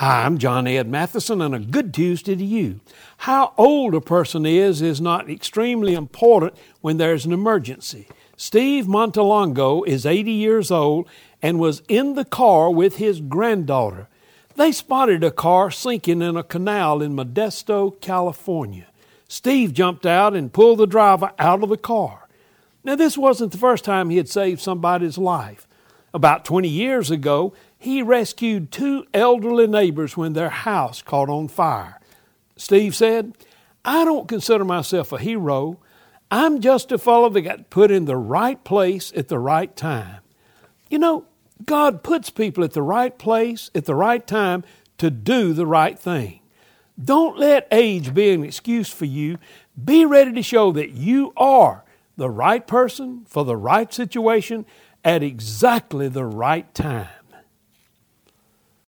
Hi, I'm John Ed Mathison, and a good Tuesday to you. How old a person is is not extremely important when there's an emergency. Steve Montalongo is 80 years old and was in the car with his granddaughter. They spotted a car sinking in a canal in Modesto, California. Steve jumped out and pulled the driver out of the car. Now, this wasn't the first time he had saved somebody's life. About 20 years ago, he rescued two elderly neighbors when their house caught on fire. Steve said, I don't consider myself a hero. I'm just a fellow that got put in the right place at the right time. You know, God puts people at the right place at the right time to do the right thing. Don't let age be an excuse for you. Be ready to show that you are the right person for the right situation at exactly the right time.